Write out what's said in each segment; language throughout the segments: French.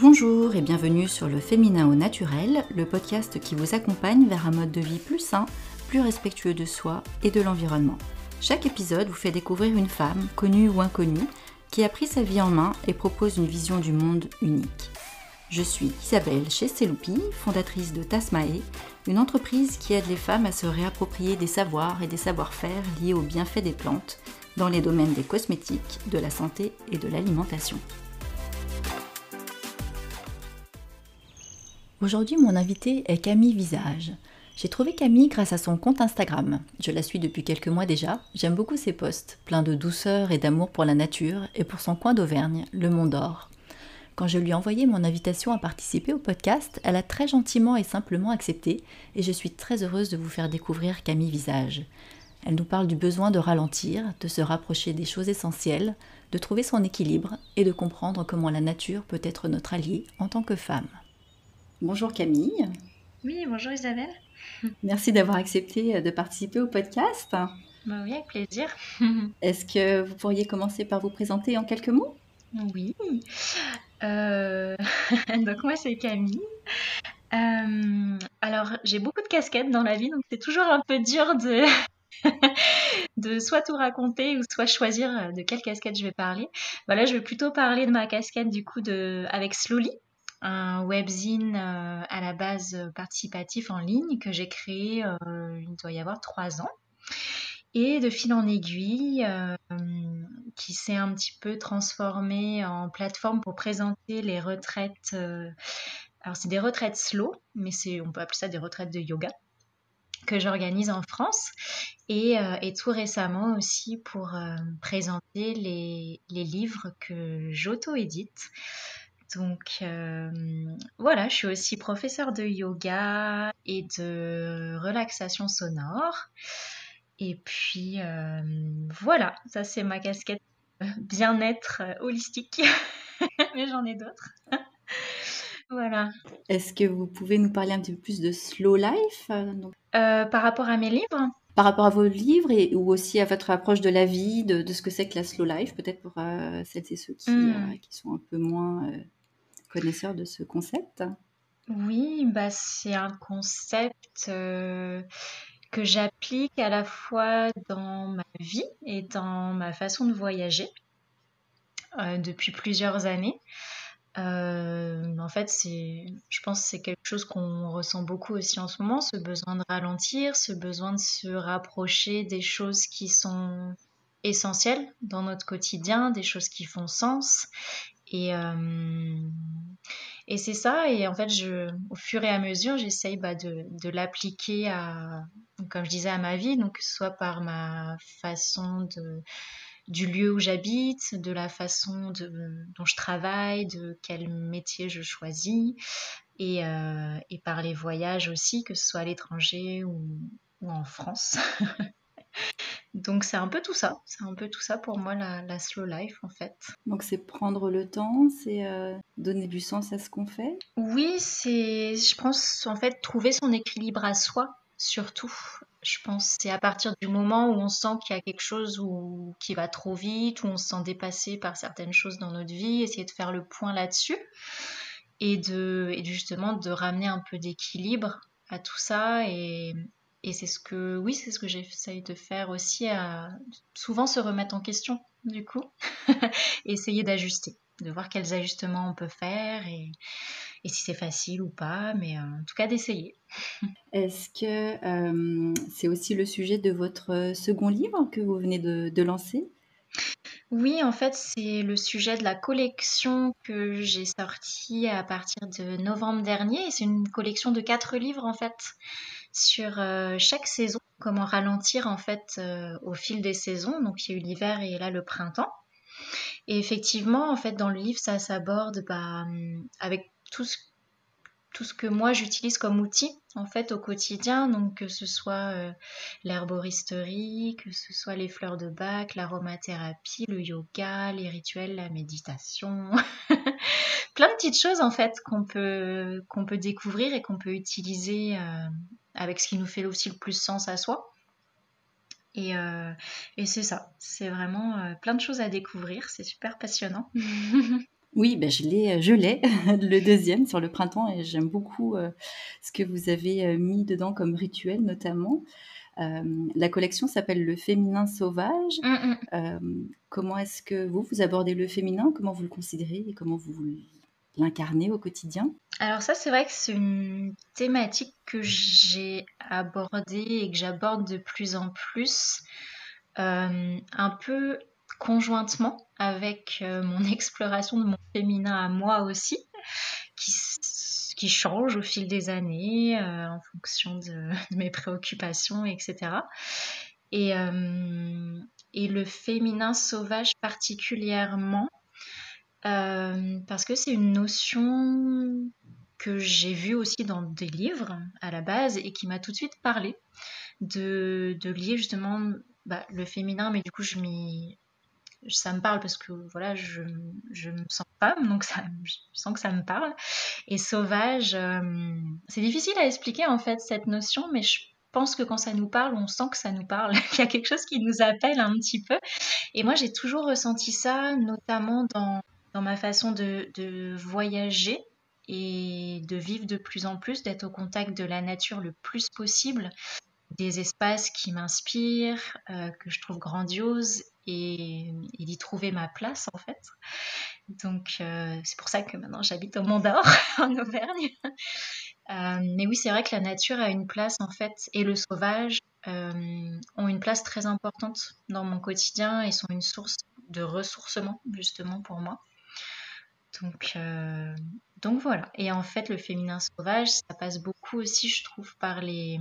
Bonjour et bienvenue sur le Féminin au naturel, le podcast qui vous accompagne vers un mode de vie plus sain, plus respectueux de soi et de l'environnement. Chaque épisode vous fait découvrir une femme, connue ou inconnue, qui a pris sa vie en main et propose une vision du monde unique. Je suis Isabelle Chesteloupi, fondatrice de Tasmae, une entreprise qui aide les femmes à se réapproprier des savoirs et des savoir-faire liés aux bienfaits des plantes dans les domaines des cosmétiques, de la santé et de l'alimentation. Aujourd'hui, mon invité est Camille Visage. J'ai trouvé Camille grâce à son compte Instagram. Je la suis depuis quelques mois déjà. J'aime beaucoup ses posts, pleins de douceur et d'amour pour la nature et pour son coin d'Auvergne, le Mont d'Or. Quand je lui ai envoyé mon invitation à participer au podcast, elle a très gentiment et simplement accepté et je suis très heureuse de vous faire découvrir Camille Visage. Elle nous parle du besoin de ralentir, de se rapprocher des choses essentielles, de trouver son équilibre et de comprendre comment la nature peut être notre allié en tant que femme. Bonjour Camille. Oui, bonjour Isabelle. Merci d'avoir accepté de participer au podcast. Bah oui, avec plaisir. Est-ce que vous pourriez commencer par vous présenter en quelques mots? Oui. Euh, donc moi c'est Camille. Euh, alors j'ai beaucoup de casquettes dans la vie, donc c'est toujours un peu dur de de soit tout raconter ou soit choisir de quelle casquette je vais parler. Voilà, je vais plutôt parler de ma casquette du coup de avec Slowly un webzine euh, à la base euh, participatif en ligne que j'ai créé euh, il doit y avoir trois ans et de fil en aiguille qui s'est un petit peu transformé en plateforme pour présenter les retraites. alors c'est des retraites slow, mais on peut appeler ça des retraites de yoga que j'organise en France et, et, tout récemment aussi pour présenter les, les livres que j'auto-édite. Donc euh, voilà, je suis aussi professeure de yoga et de relaxation sonore. Et puis euh, voilà, ça c'est ma casquette bien-être euh, holistique, mais j'en ai d'autres. voilà. Est-ce que vous pouvez nous parler un petit peu plus de slow life Par rapport à mes livres? Par rapport à vos livres et, ou aussi à votre approche de la vie, de, ce que c'est que la slow life, peut-être pour celles et ceux qui, hmm. qui, sont un peu moins connaisseur de ce concept? Oui, bah, c'est un concept euh, que j'applique à la fois dans ma vie et dans ma façon de voyager euh, depuis plusieurs années. Euh, en fait, je pense que c'est quelque chose qu'on ressent beaucoup aussi en ce moment, ce besoin de ralentir, ce besoin de se rapprocher des choses qui sont essentielles dans notre quotidien, des choses qui font sens et, euh, et c'est ça. Et en fait, je, au fur et à mesure, j'essaye bah, de, de l'appliquer à, comme je disais, à ma vie, donc soit par ma façon de, du lieu où j'habite, de la façon dont je travaille, de quel métier je choisis, et, euh, et par les voyages aussi, que ce soit à l'étranger ou en France. Donc c'est un peu tout ça, c'est un peu tout ça pour moi la, slow life en fait. Donc c'est prendre le temps, c'est euh, donner du sens à ce qu'on fait? Oui, c'est je pense en fait trouver son équilibre à soi surtout. Je pense c'est à partir du moment où on sent qu'il y a quelque chose où, qui va trop vite, où on se sent dépassé par certaines choses dans notre vie, essayer de faire le point là-dessus et de et justement de ramener un peu d'équilibre à tout ça et, et c'est ce que, oui, c'est ce que j'essaye de faire aussi, à souvent se remettre en question, du coup, essayer d'ajuster, de voir quels ajustements on peut faire et, et si c'est facile ou pas, mais euh, en tout cas d'essayer. Est-ce que euh, c'est aussi le sujet de votre second livre que vous venez de, de lancer? Oui, en fait, c'est le sujet de la collection que j'ai sortie à partir de novembre dernier. C'est une collection de quatre livres, en fait, sur euh, chaque saison, comment ralentir en fait euh, au fil des saisons. Donc il y a eu l'hiver et là le printemps. Et effectivement, en fait, dans le livre, ça s'aborde bah, avec tout ce, tout ce que moi j'utilise comme outil en fait au quotidien, donc que ce soit euh, l'herboristerie, que ce soit les fleurs de bac, l'aromathérapie, le yoga, les rituels, la méditation, plein de petites choses en fait qu'on peut qu'on peut découvrir et qu'on peut utiliser avec ce qui nous fait aussi le plus sens à soi. Et, euh, et c'est ça, c'est vraiment euh, plein de choses à découvrir, c'est super passionnant. Oui, ben je l'ai, je l'ai, le deuxième sur le printemps et j'aime beaucoup ce que vous avez mis dedans comme rituel notamment. la collection s'appelle Le féminin sauvage. Mmh, mmh. comment est-ce que vous, vous abordez le féminin? Comment vous le considérez? Et comment vous l'incarnez au quotidien? Alors ça, c'est vrai que c'est une thématique que j'ai abordée et que j'aborde de plus en plus, un peu conjointement avec euh, mon exploration de mon féminin à moi aussi, qui, qui change au fil des années euh, en fonction de, mes préoccupations, etc. Et, euh, et le féminin sauvage particulièrement, parce que c'est une notion que j'ai vue aussi dans des livres à la base et qui m'a tout de suite parlé de, lier justement bah, le féminin, mais du coup ça me parle parce que voilà, je, je me sens femme, donc ça, je sens que ça me parle. Et sauvage, euh, c'est difficile à expliquer en fait cette notion, mais je pense que quand ça nous parle, on sent que ça nous parle, qu'il y a quelque chose qui nous appelle un petit peu. Et moi, j'ai toujours ressenti ça, notamment dans, dans ma façon de, voyager et de vivre de plus en plus, d'être au contact de la nature le plus possible, des espaces qui m'inspirent, euh, que je trouve grandioses et, d'y trouver ma place en fait. Donc euh, c'est pour ça que maintenant j'habite au Mont d'Or en Auvergne. Euh, mais oui, c'est vrai que la nature a une place en fait et le sauvage ont une place très importante dans mon quotidien et sont une source de ressourcement justement pour moi. Donc, donc voilà. Et en fait, le féminin sauvage, ça passe beaucoup aussi, je trouve, par les,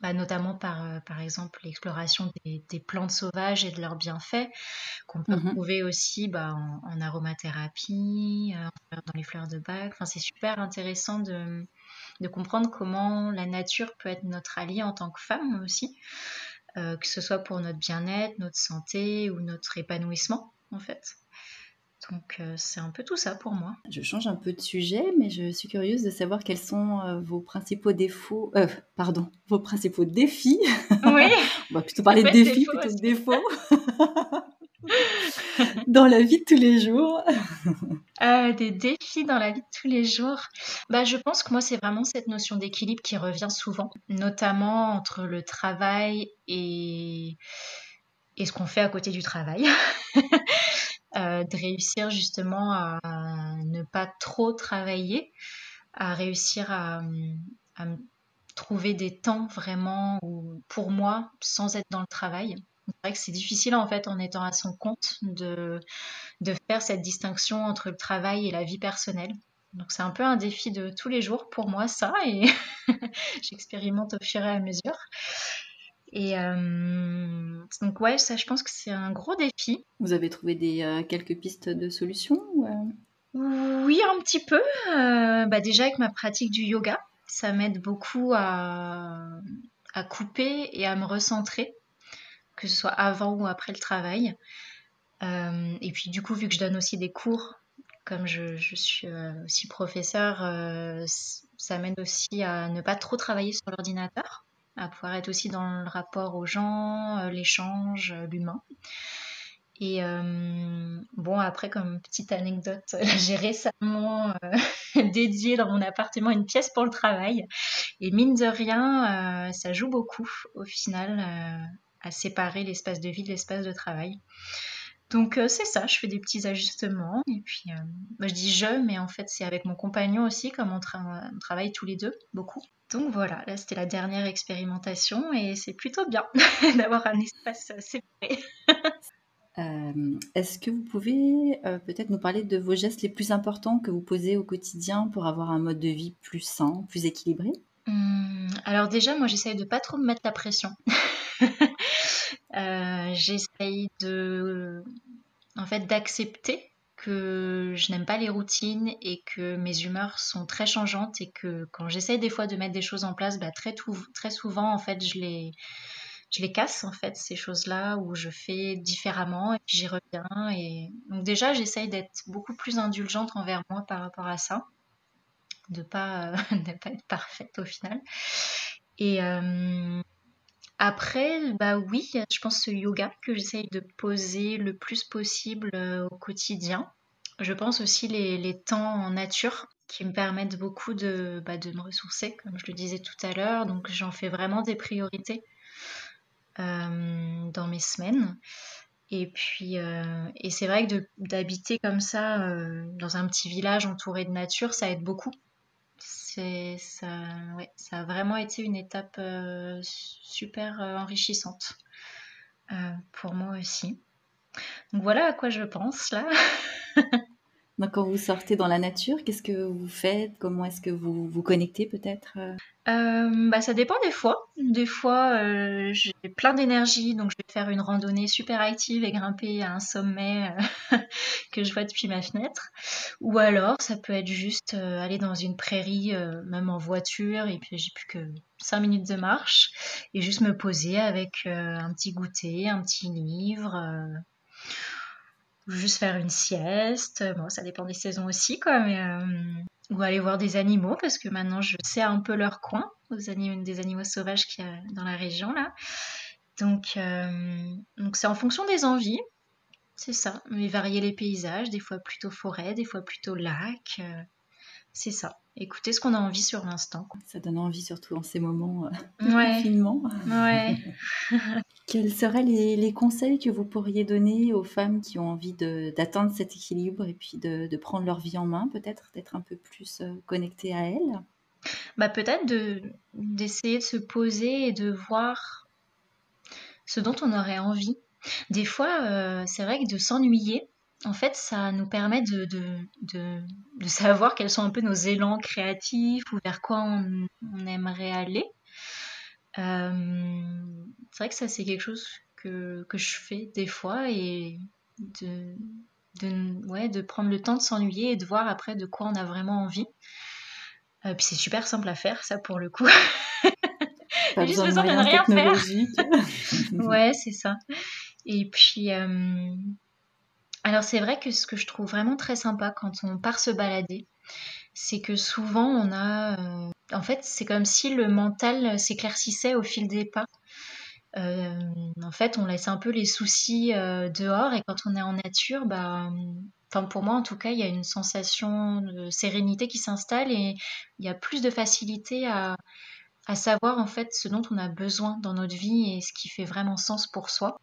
bah, notamment par, euh, par exemple l'exploration des, plantes sauvages et de leurs bienfaits, qu'on peut mmh trouver aussi bah, en, aromathérapie, euh, dans les fleurs de bac. Enfin, c'est super intéressant de, de, comprendre comment la nature peut être notre allié en tant que femme aussi, euh, que ce soit pour notre bien-être, notre santé ou notre épanouissement en fait. Donc euh, c'est un peu tout ça pour moi. Je change un peu de sujet, mais je suis curieuse de savoir quels sont euh, vos principaux défauts, euh, pardon, vos principaux défis. Oui. On va plutôt parler de défis plutôt de défauts. dans la vie de tous les jours. des défis dans la vie de tous les jours. Bah, je pense que moi, c'est vraiment cette notion d'équilibre qui revient souvent, notamment entre le travail et, et ce qu'on fait à côté du travail. Euh, de réussir justement à, ne pas trop travailler, à réussir à, trouver des temps vraiment pour moi sans être dans le travail. C'est vrai que c'est difficile en fait en étant à son compte de, de faire cette distinction entre le travail et la vie personnelle. Donc c'est un peu un défi de tous les jours pour moi ça et j'expérimente au fur et à mesure. Et euh, donc ouais, ça je pense que c'est un gros défi. Vous avez trouvé des, euh, quelques pistes de solutions euh? Oui, un petit peu. bah déjà avec ma pratique du yoga, ça m'aide beaucoup à, à, couper et à me recentrer, que ce soit avant ou après le travail. et puis du coup, vu que je donne aussi des cours, comme je, je suis aussi professeur, ça m'aide aussi à ne pas trop travailler sur l'ordinateur à pouvoir être aussi dans le rapport aux gens, euh, l'échange, euh, l'humain. Et euh, bon, après, comme petite anecdote, j'ai récemment dédié dans mon appartement une pièce pour le travail. Et mine de rien, ça joue beaucoup au final à séparer l'espace de vie de l'espace de travail. Donc c'est ça, je fais des petits ajustements. Et puis, bah, je dis je, mais en fait, c'est avec mon compagnon aussi, comme on travaille tous les deux beaucoup. Donc voilà, là c'était la dernière expérimentation et c'est plutôt bien d'avoir un espace séparé. Euh, est-ce que vous pouvez euh, peut-être nous parler de vos gestes les plus importants que vous posez au quotidien pour avoir un mode de vie plus sain, plus équilibré? Hum, Alors déjà, moi j'essaye de pas trop me mettre la pression. euh, j'essaye de, en fait, d'accepter que je n'aime pas les routines et que mes humeurs sont très changeantes et que quand j'essaie des fois de mettre des choses en place, bah, très, souvent en fait je les, je les casse en fait ces choses-là où je fais différemment et j'y reviens et donc déjà j'essaye d'être beaucoup plus indulgente envers moi par rapport à ça, de pas pas être parfaite au final. Et euh, après, bah oui, je pense ce yoga que j'essaye de poser le plus possible euh, au quotidien je pense aussi les, temps en nature qui me permettent beaucoup de, bah, de me ressourcer, comme je le disais tout à l'heure. Donc j'en fais vraiment des priorités dans mes semaines. Et puis, euh, et c'est vrai que d'habiter comme ça, euh, dans un petit village entouré de nature, ça aide beaucoup. Ça, a vraiment été une étape euh, super enrichissante pour moi aussi. Donc voilà à quoi je pense là. Donc, quand vous sortez dans la nature, qu'est-ce que vous faites? Comment est-ce que vous vous connectez peut-être euh, bah, Ça dépend des fois. Des fois, euh, j'ai plein d'énergie, donc je vais faire une randonnée super active et grimper à un sommet euh, que je vois depuis ma fenêtre. Ou alors, ça peut être juste aller dans une prairie, même en voiture, et puis j'ai plus que 5 minutes de marche, et juste me poser avec un petit goûter, un petit livre juste faire une sieste. Bon, ça dépend des saisons aussi, quoi. Euh, ou aller voir des animaux, parce que maintenant je sais un peu leur coin, des animaux sauvages qu'il y a dans la région, là. Donc, euh, donc c'est en fonction des envies. C'est ça. Mais varier les paysages, des fois plutôt forêt, des fois plutôt lac. Euh, c'est ça. Écoutez ce qu'on a envie sur l'instant. Ça donne envie surtout en ces moments euh. Ouais. Quels seraient les, conseils que vous pourriez donner aux femmes qui ont envie d'atteindre cet équilibre et puis de, prendre leur vie en main, peut-être d'être un peu plus euh, connectées à elles? Bah, Peut-être d'essayer de se poser et de voir ce dont on aurait envie. Des fois, euh, c'est vrai que de s'ennuyer, en fait, ça nous permet de, de, savoir quels sont un peu nos élans créatifs ou vers quoi on, aimerait aller. Euh, c'est vrai que ça, c'est quelque chose que, je fais des fois et de, ouais, de prendre le temps de s'ennuyer et de voir après de quoi on a vraiment envie. Euh, puis c'est super simple à faire, ça pour le coup. Pas juste besoin de, rien faire. ouais, c'est ça. Et puis, euh, alors c'est vrai que ce que je trouve vraiment très sympa quand on part se balader, c'est que souvent on a... Euh, en fait, c'est comme si le mental s'éclaircissait au fil des pas. Euh, en fait, on laisse un peu les soucis euh, dehors et quand on est en nature, bah, enfin pour moi en tout cas, il y a une sensation de sérénité qui s'installe et il y a plus de facilité à, à savoir en fait ce dont on a besoin dans notre vie et ce qui fait vraiment sens pour soi.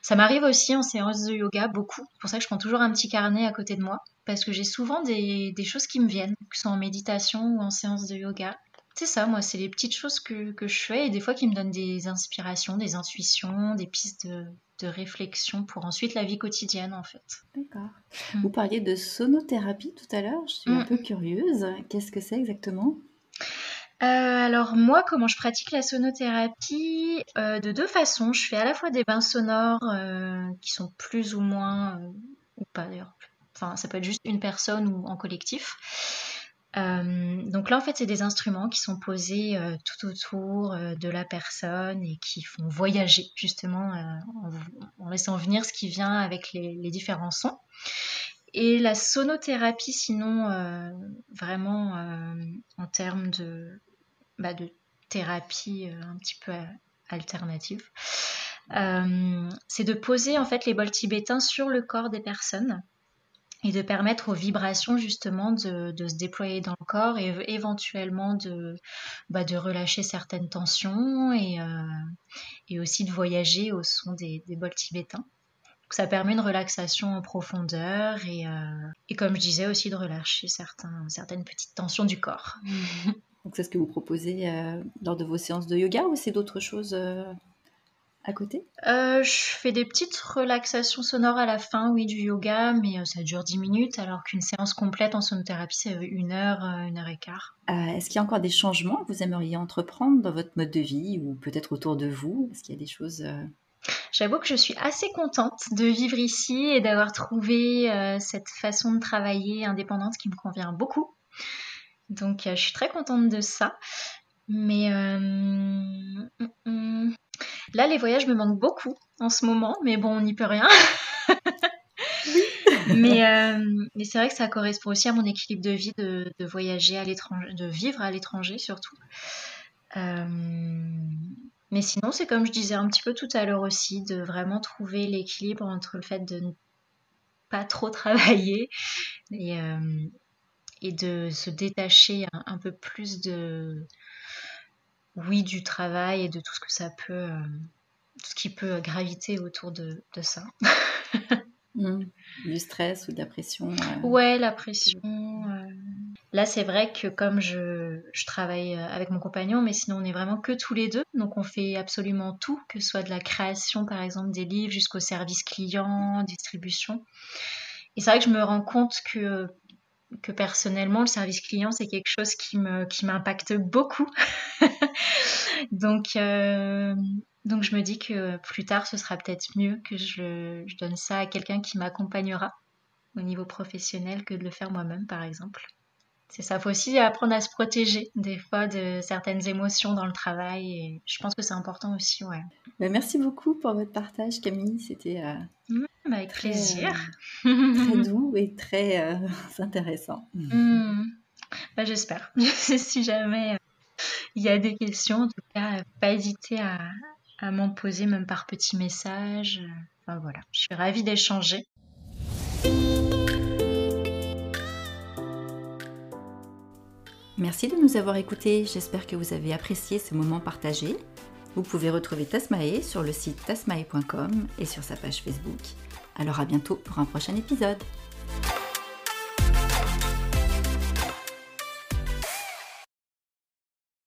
Ça m'arrive aussi en séance de yoga beaucoup, c'est pour ça que je prends toujours un petit carnet à côté de moi, parce que j'ai souvent des, choses qui me viennent, que ce soit en méditation ou en séance de yoga. C'est ça, moi, c'est les petites choses que, je fais et des fois qui me donnent des inspirations, des intuitions, des pistes de, réflexion pour ensuite la vie quotidienne en fait. D'accord. Mm. Vous parliez de sonothérapie tout à l'heure, je suis un mm. peu curieuse. Qu'est-ce que c'est exactement? Euh, alors moi, comment je pratique la sonothérapie euh, De deux façons. Je fais à la fois des bains sonores euh, qui sont plus ou moins, ou pas d'ailleurs, enfin ça peut être juste une personne ou en collectif. donc là, en fait, c'est des instruments qui sont posés tout autour de la personne et qui font voyager justement en, laissant venir ce qui vient avec les différents sons. Et la sonothérapie, sinon, vraiment en termes de, bah, de thérapie euh, un petit peu euh, alternative, euh, c'est de poser en fait les bols tibétains sur le corps des personnes et de permettre aux vibrations justement de, se déployer dans le corps et éventuellement de, bah, de relâcher certaines tensions et, aussi de voyager au son des, bols tibétains. ça permet une relaxation en profondeur et, comme je disais aussi de relâcher certaines petites tensions du corps. Donc c'est ce que vous proposez euh, lors de vos séances de yoga ou c'est d'autres choses euh, à côté? Euh, Je fais des petites relaxations sonores à la fin, oui, du yoga, mais ça dure 10 minutes, alors qu'une séance complète en sonothérapie, c'est une heure, une heure et quart. Est-ce qu'il y a encore des changements que vous aimeriez entreprendre dans votre mode de vie ou peut-être autour de vous? Est-ce qu'il y a des choses... J'avoue que je suis assez contente de vivre ici et d'avoir trouvé cette façon de travailler indépendante qui me convient beaucoup. Donc euh, je suis très contente de ça. Mais euh, mm, mm. là, les voyages me manquent beaucoup en ce moment, mais bon, on n'y peut rien. mais, euh, mais c'est vrai que ça correspond aussi à mon équilibre de vie de, voyager à l'étranger, de vivre à l'étranger surtout. mais sinon, c'est comme je disais un petit peu tout à l'heure aussi, de vraiment trouver l'équilibre entre le fait de ne pas trop travailler et, et de se détacher un, peu plus de oui du travail et de tout ce que ça peut tout ce qui peut graviter autour de, de ça. Mmh. Du stress ou de la pression Ouais, la pression. Là, c'est vrai que comme je, je, travaille avec mon compagnon, mais sinon on est vraiment que tous les deux, donc on fait absolument tout, que ce soit de la création par exemple des livres jusqu'au service client, distribution. Et c'est vrai que je me rends compte que que personnellement, le service client, c'est quelque chose qui me qui m'impacte beaucoup. donc, euh, donc je me dis que plus tard, ce sera peut-être mieux que je, donne ça à quelqu'un qui m'accompagnera au niveau professionnel que de le faire moi-même, par exemple. C'est ça, il faut aussi apprendre à se protéger des fois de certaines émotions dans le travail et je pense que c'est important aussi, ouais. Bah, merci beaucoup pour votre partage Camille, c'était euh, mmh, avec plaisir. Euh, très doux et très euh, intéressant. Mmh. Bah, j'espère. si jamais il y a des questions, en tout cas, pas hésiter à, à m'en poser même par petits messages. Enfin voilà, je suis ravie d'échanger. Merci de nous avoir écoutés, j'espère que vous avez apprécié ce moment partagé. Vous pouvez retrouver Tasmae sur le site tasmae.com et sur sa page Facebook. Alors à bientôt pour un prochain épisode.